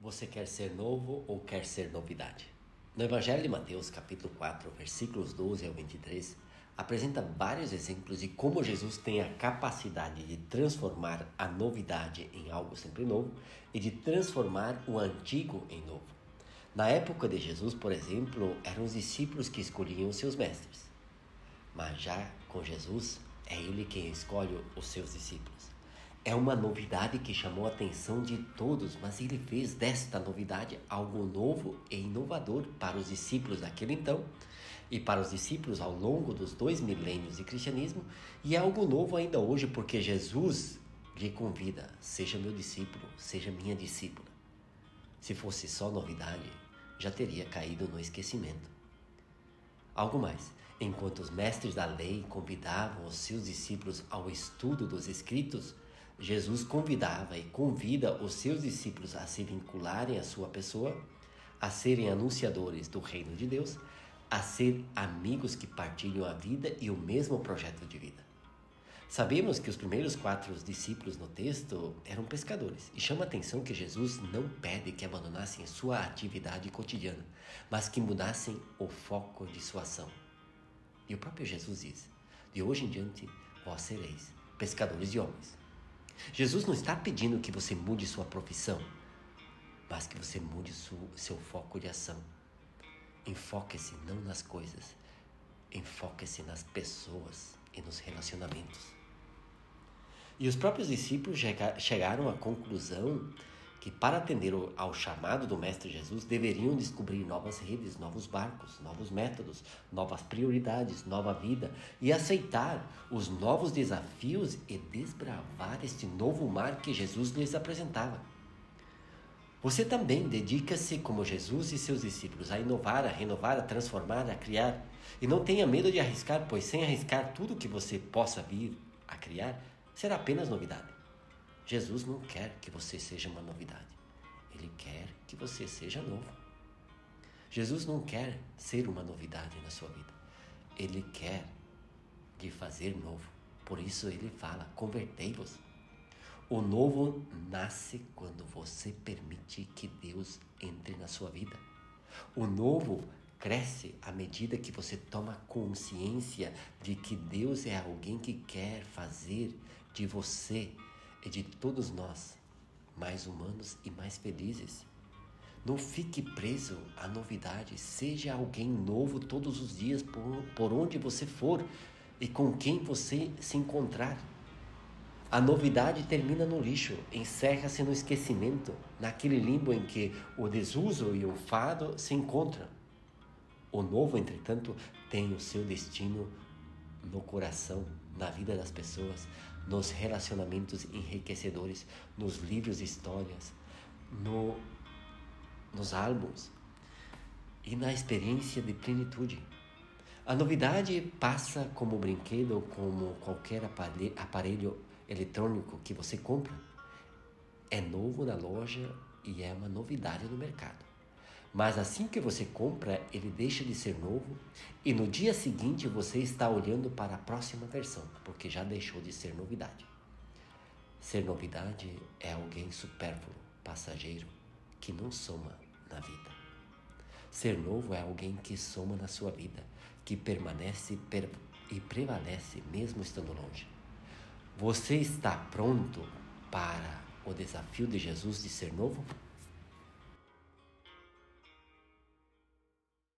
Você quer ser novo ou quer ser novidade? No Evangelho de Mateus, capítulo 4, versículos 12 ao 23, apresenta vários exemplos de como Jesus tem a capacidade de transformar a novidade em algo sempre novo e de transformar o antigo em novo. Na época de Jesus, por exemplo, eram os discípulos que escolhiam os seus mestres. Mas já com Jesus, é ele quem escolhe os seus discípulos. É uma novidade que chamou a atenção de todos, mas ele fez desta novidade algo novo e inovador para os discípulos daquele então e para os discípulos ao longo dos dois milênios de cristianismo, e é algo novo ainda hoje, porque Jesus lhe convida: seja meu discípulo, seja minha discípula. Se fosse só novidade, já teria caído no esquecimento. Algo mais, enquanto os mestres da lei convidavam os seus discípulos ao estudo dos Escritos, Jesus convidava e convida os seus discípulos a se vincularem à sua pessoa, a serem anunciadores do reino de Deus, a ser amigos que partilham a vida e o mesmo projeto de vida. Sabemos que os primeiros quatro discípulos no texto eram pescadores, e chama a atenção que Jesus não pede que abandonassem sua atividade cotidiana, mas que mudassem o foco de sua ação. E o próprio Jesus diz: De hoje em diante vós sereis pescadores de homens. Jesus não está pedindo que você mude sua profissão, mas que você mude seu foco de ação. Enfoque-se não nas coisas, enfoque-se nas pessoas e nos relacionamentos. E os próprios discípulos chegaram à conclusão que, para atender ao chamado do Mestre Jesus, deveriam descobrir novas redes, novos barcos, novos métodos, novas prioridades, nova vida e aceitar os novos desafios e desbravar este novo mar que Jesus lhes apresentava. Você também dedica-se, como Jesus e seus discípulos, a inovar, a renovar, a transformar, a criar. E não tenha medo de arriscar, pois sem arriscar tudo que você possa vir a criar, será apenas novidade. Jesus não quer que você seja uma novidade. Ele quer que você seja novo. Jesus não quer ser uma novidade na sua vida. Ele quer te fazer novo. Por isso ele fala: convertei-vos. O novo nasce quando você permite que Deus entre na sua vida. O novo cresce à medida que você toma consciência de que Deus é alguém que quer fazer de você e de todos nós mais humanos e mais felizes. Não fique preso à novidade, seja alguém novo todos os dias por, por onde você for e com quem você se encontrar. A novidade termina no lixo, encerra-se no esquecimento, naquele limbo em que o desuso e o fado se encontram. O novo, entretanto, tem o seu destino no coração, na vida das pessoas, nos relacionamentos enriquecedores, nos livros de histórias, no, nos álbuns e na experiência de plenitude. A novidade passa como brinquedo como qualquer aparelho eletrônico que você compra. É novo na loja e é uma novidade no mercado. Mas assim que você compra, ele deixa de ser novo e no dia seguinte você está olhando para a próxima versão, porque já deixou de ser novidade. Ser novidade é alguém supérfluo, passageiro, que não soma na vida. Ser novo é alguém que soma na sua vida, que permanece e prevalece mesmo estando longe. Você está pronto para o desafio de Jesus de ser novo?